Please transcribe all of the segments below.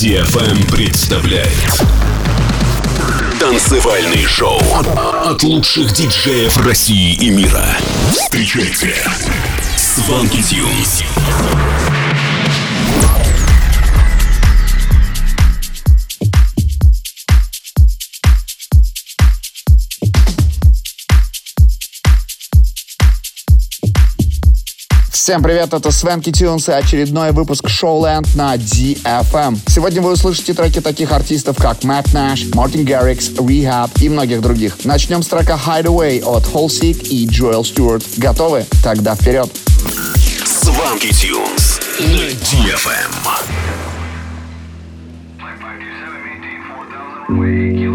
DFM представляет Танцевальный шоу от лучших диджеев России и мира. Встречайте Сванки Тюнс. Всем привет, это Свенки Тюнс и очередной выпуск Шоуленд на DFM. Сегодня вы услышите треки таких артистов, как Мэтт Нэш, Мартин Гаррикс, Rehab и многих других. Начнем с трека Hideaway от Holsick и Джоэл Стюарт. Готовы? Тогда вперед! Свенки Тюнс на DFM. Wake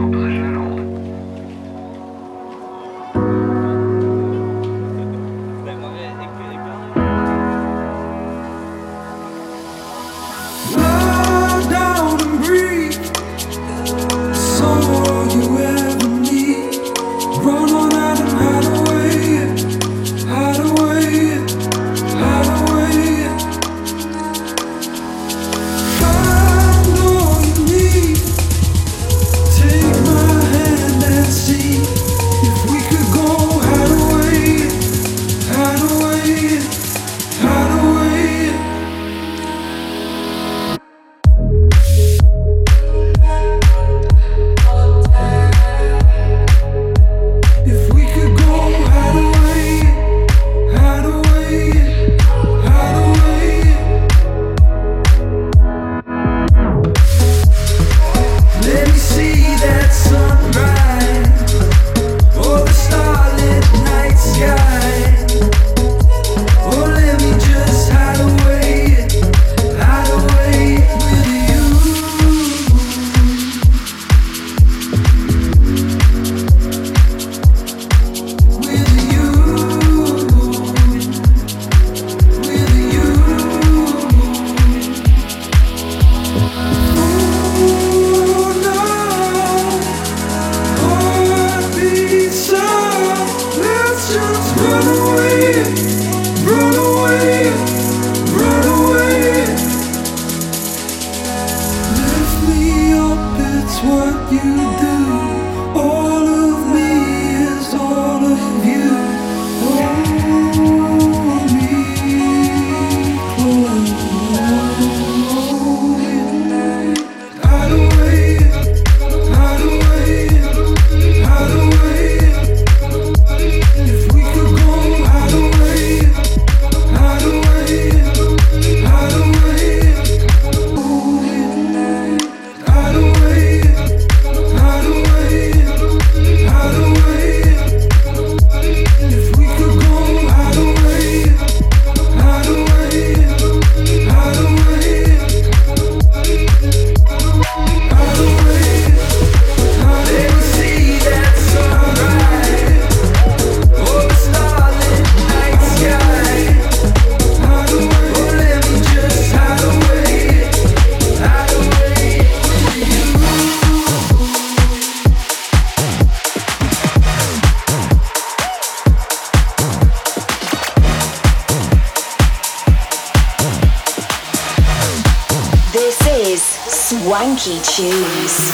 Wanky Tunes.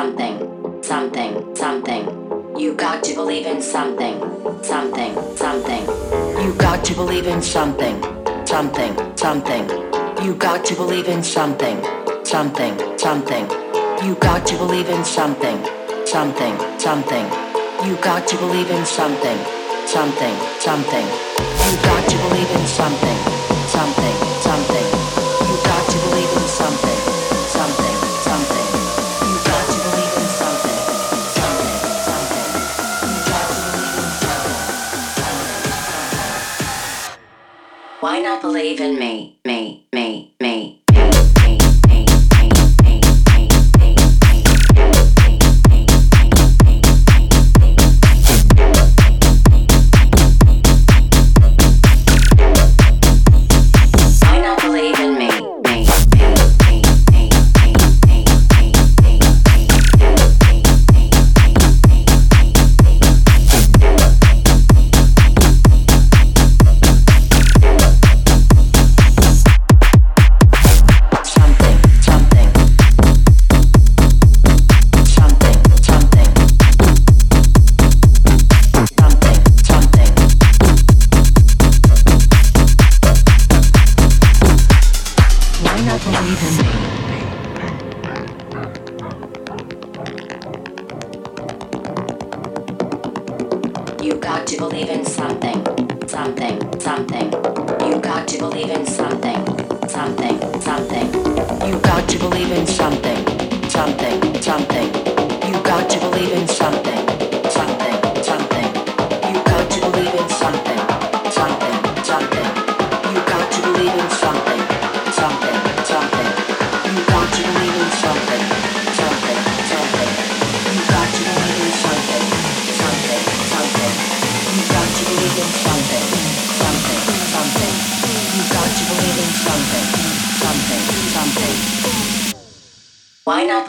something, something, something. You got to believe in something, something, something. You got to believe in something, something, something. You got to believe in something, something, something. You got to believe in something, something, something. You got to believe in something, something, something. You got to believe in something, something, something. believe in me, me.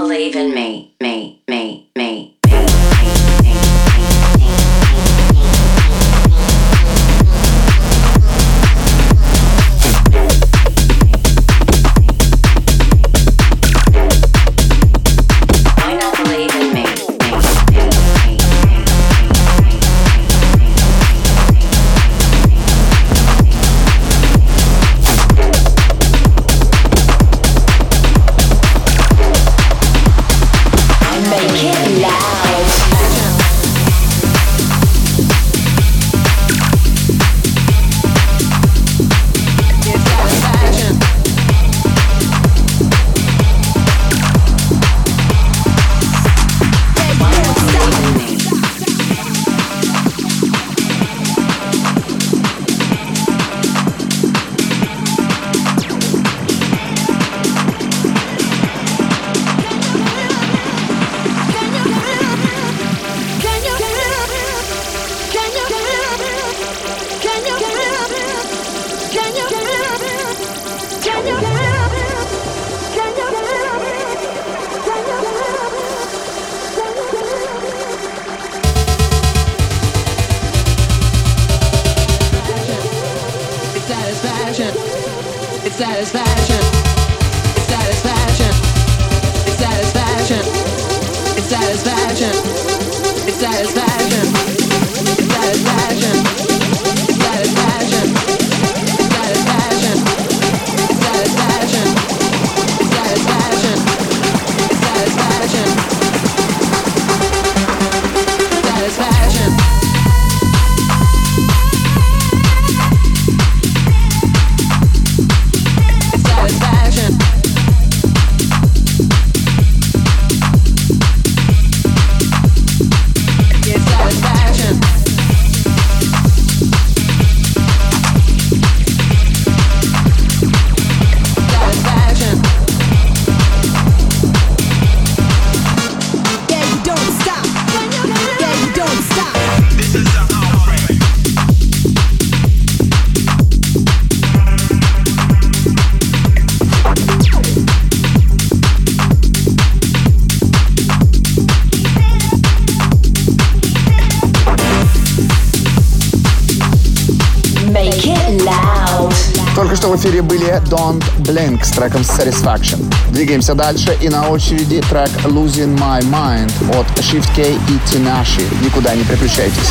believe in me, me, me. It's satisfaction. It's satisfaction. It's satisfaction. Don't Blink с треком Satisfaction. Двигаемся дальше и на очереди трек Losing My Mind от Shift K и Tinashe. Никуда не переключайтесь.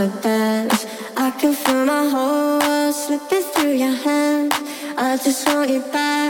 wanna dance. I can feel my whole world slipping through your hands. I just want you back.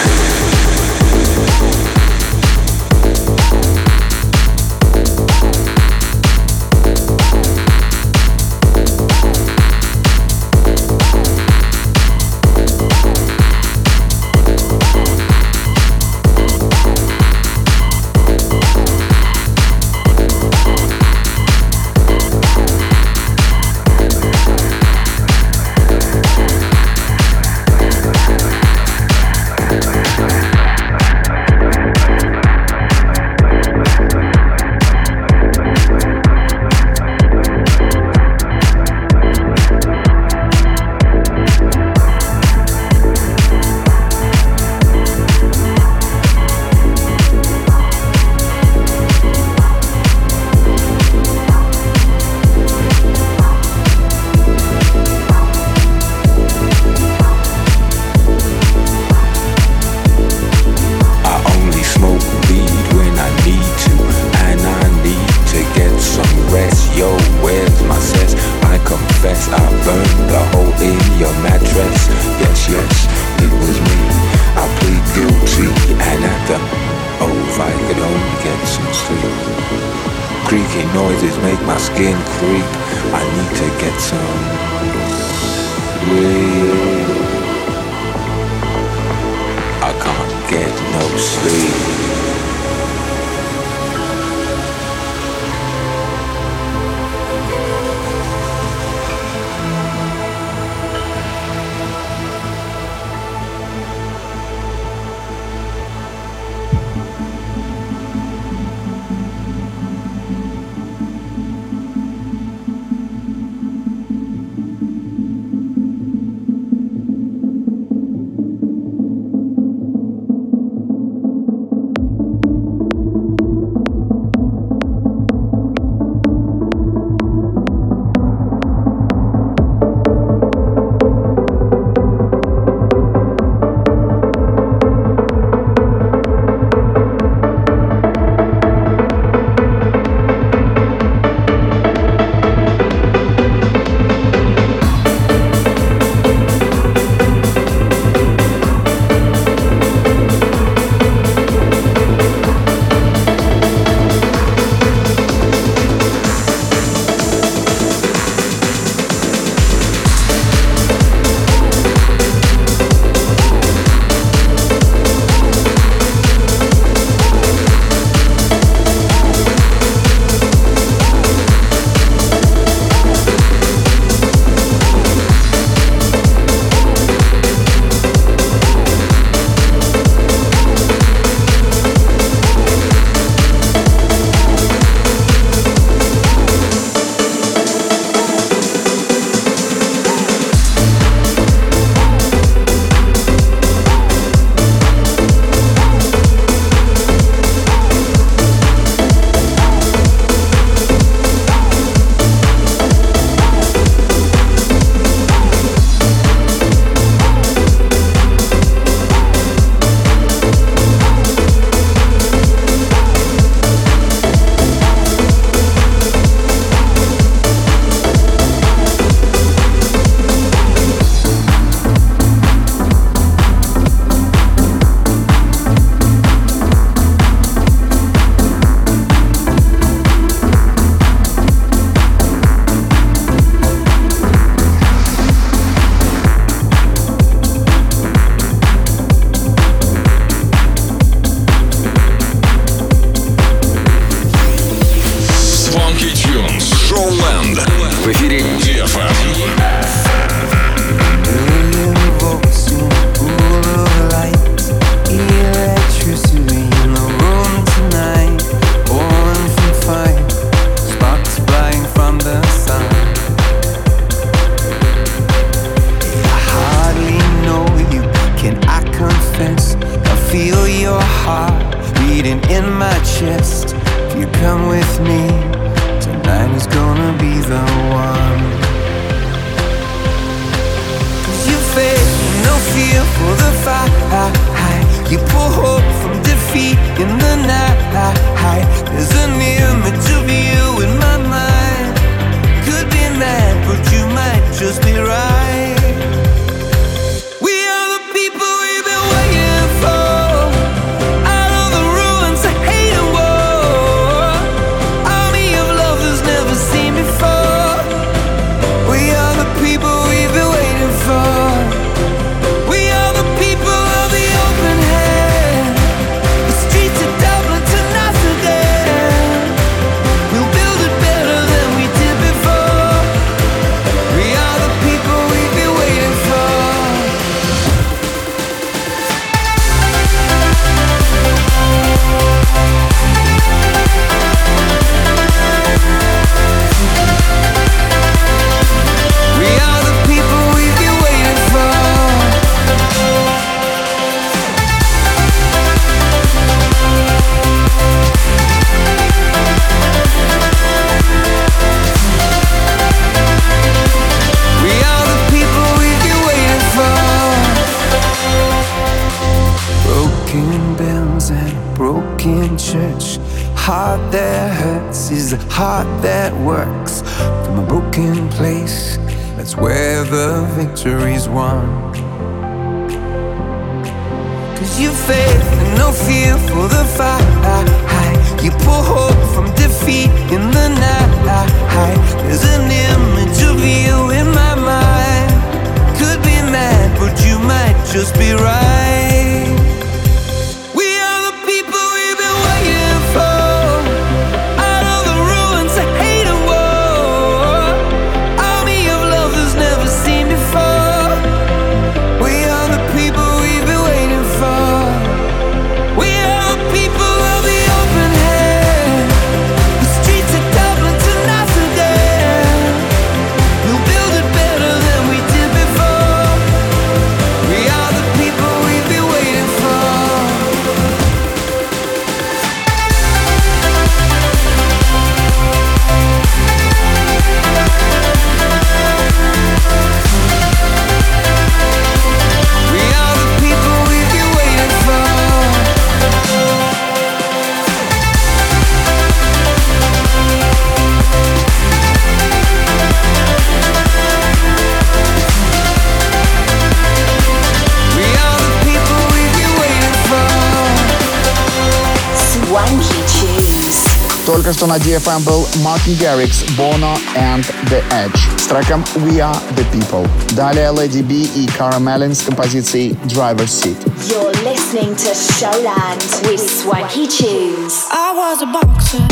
First on IDFM был Martin Garrix, Bono and The Edge с треком We Are The People. Далее Lady B и Cara Mellon с композицией Driver Seat. You're listening to Showland with Swanky Tunes. I was a boxer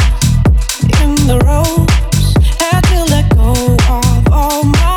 in the ropes, had to let go of all my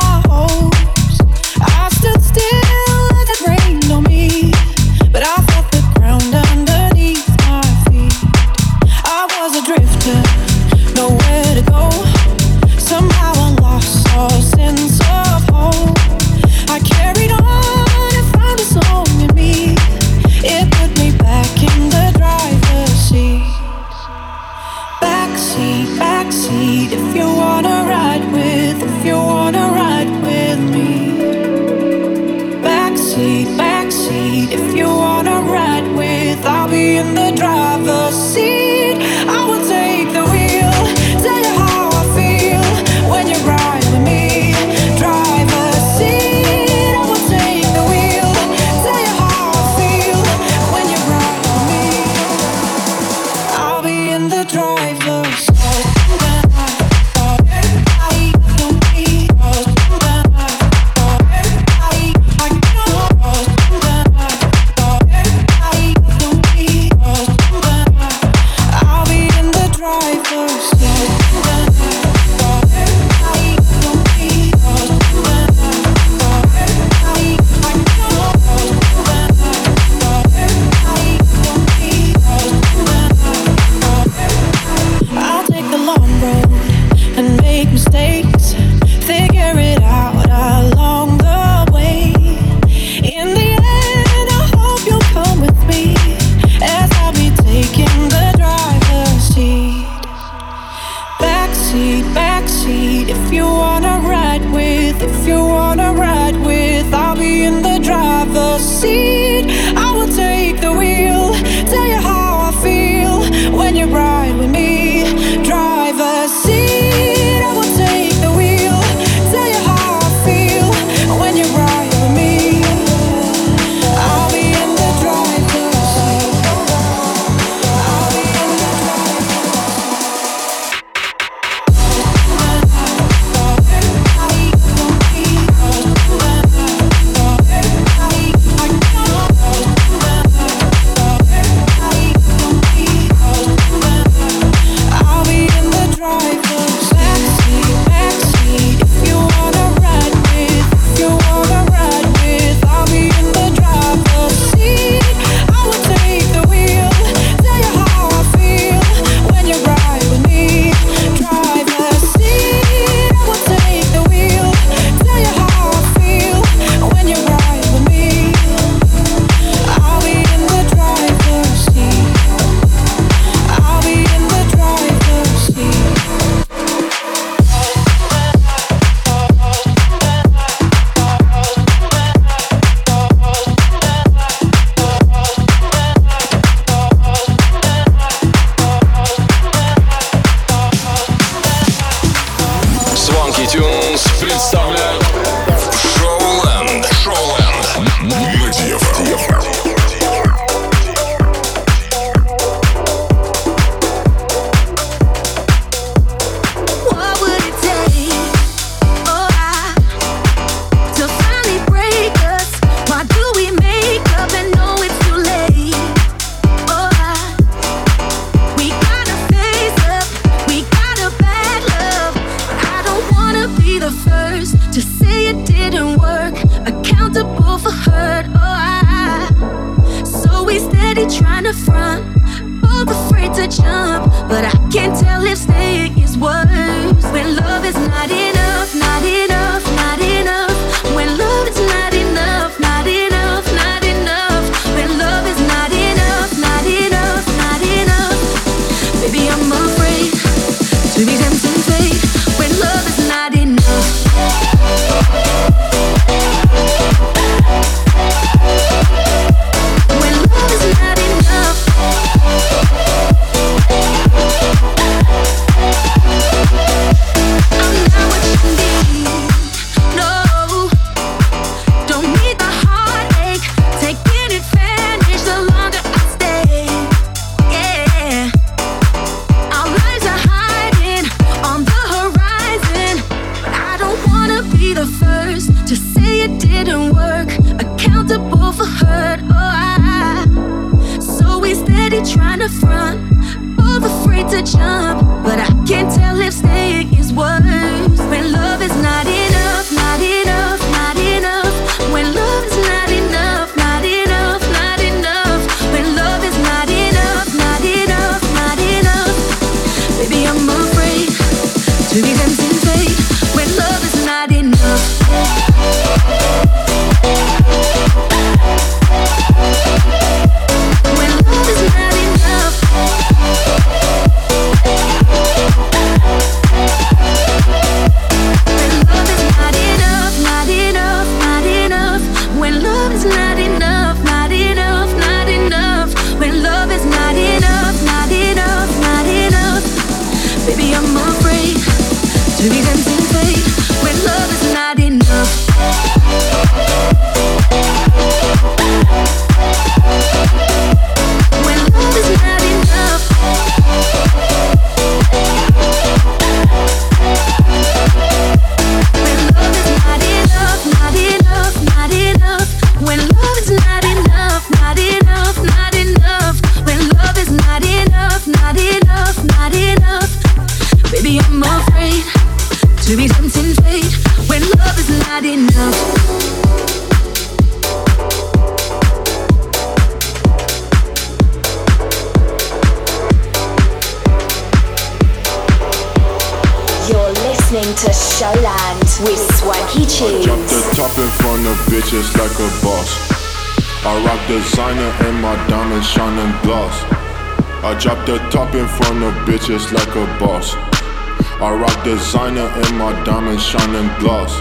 designer and my diamonds shining glass.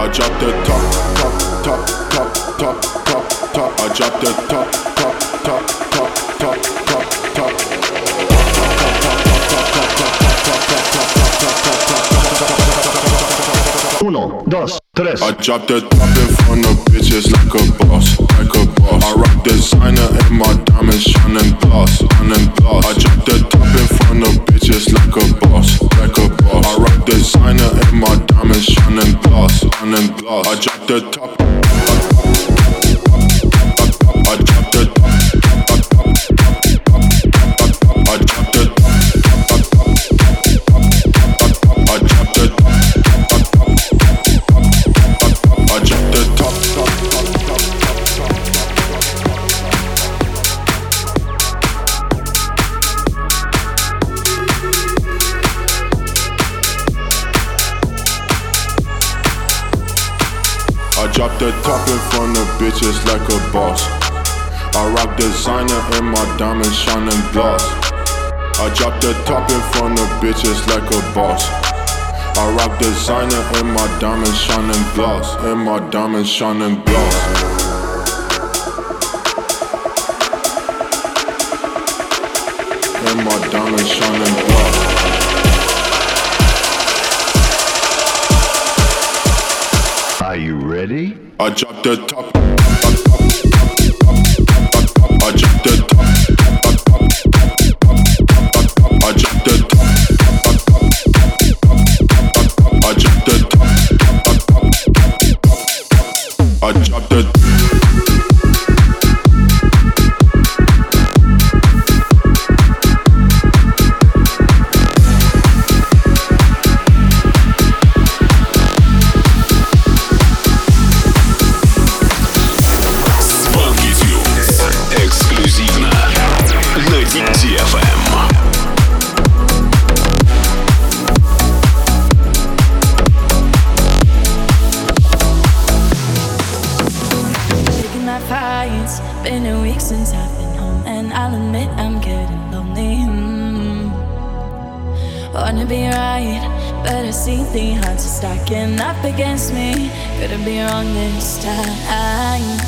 I dropped the top, top, top, top, top, top, top. I dropped the top, top, top, top, top, top, top. Uno, dos, tres. I dropped the top in front of bitches like a boss, like a designer and my diamonds shining gloss, shining gloss. I drop the top in front of bitches like a boss, like a boss. I rock designer and my diamonds shining gloss, shining gloss. I drop the top. Drop the top in front of bitches like a boss. I rock designer and my diamonds shining gloss. I drop the top in front of bitches like a boss. I rock designer and my diamonds shining gloss. And my diamonds shining gloss. and my diamonds shining you ready? I dropped the top Couldn't be wrong this time.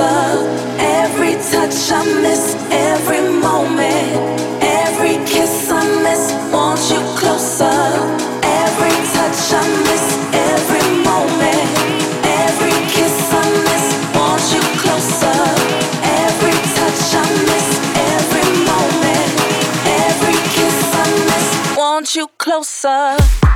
Every touch I miss, every moment, every kiss I miss. Want you closer. Every touch I miss, every moment, every kiss I miss. Want you closer. Every touch I miss, every moment, every kiss I miss. Want you closer.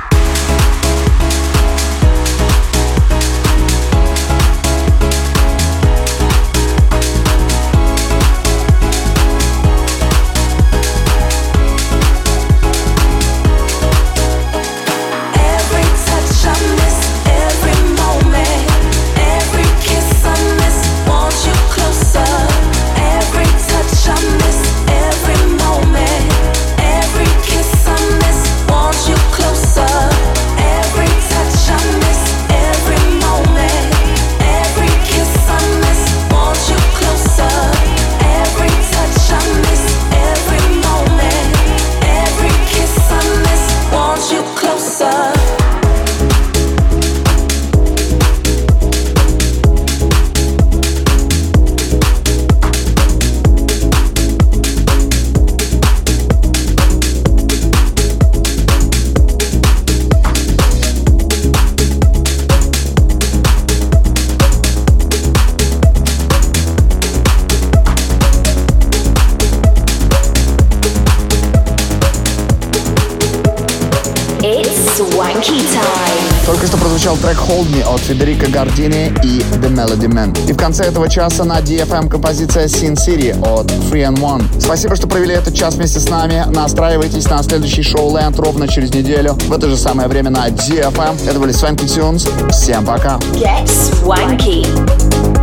Прозвучал трек Hold Me от Федерико Гардини и The Melody Man. И в конце этого часа на DFM композиция Sin City от Free and One. Спасибо, что провели этот час вместе с нами. Настраивайтесь на следующий шоу Land ровно через неделю в это же самое время на DFM. Это были Swanky Tunes. Всем пока. Get swanky.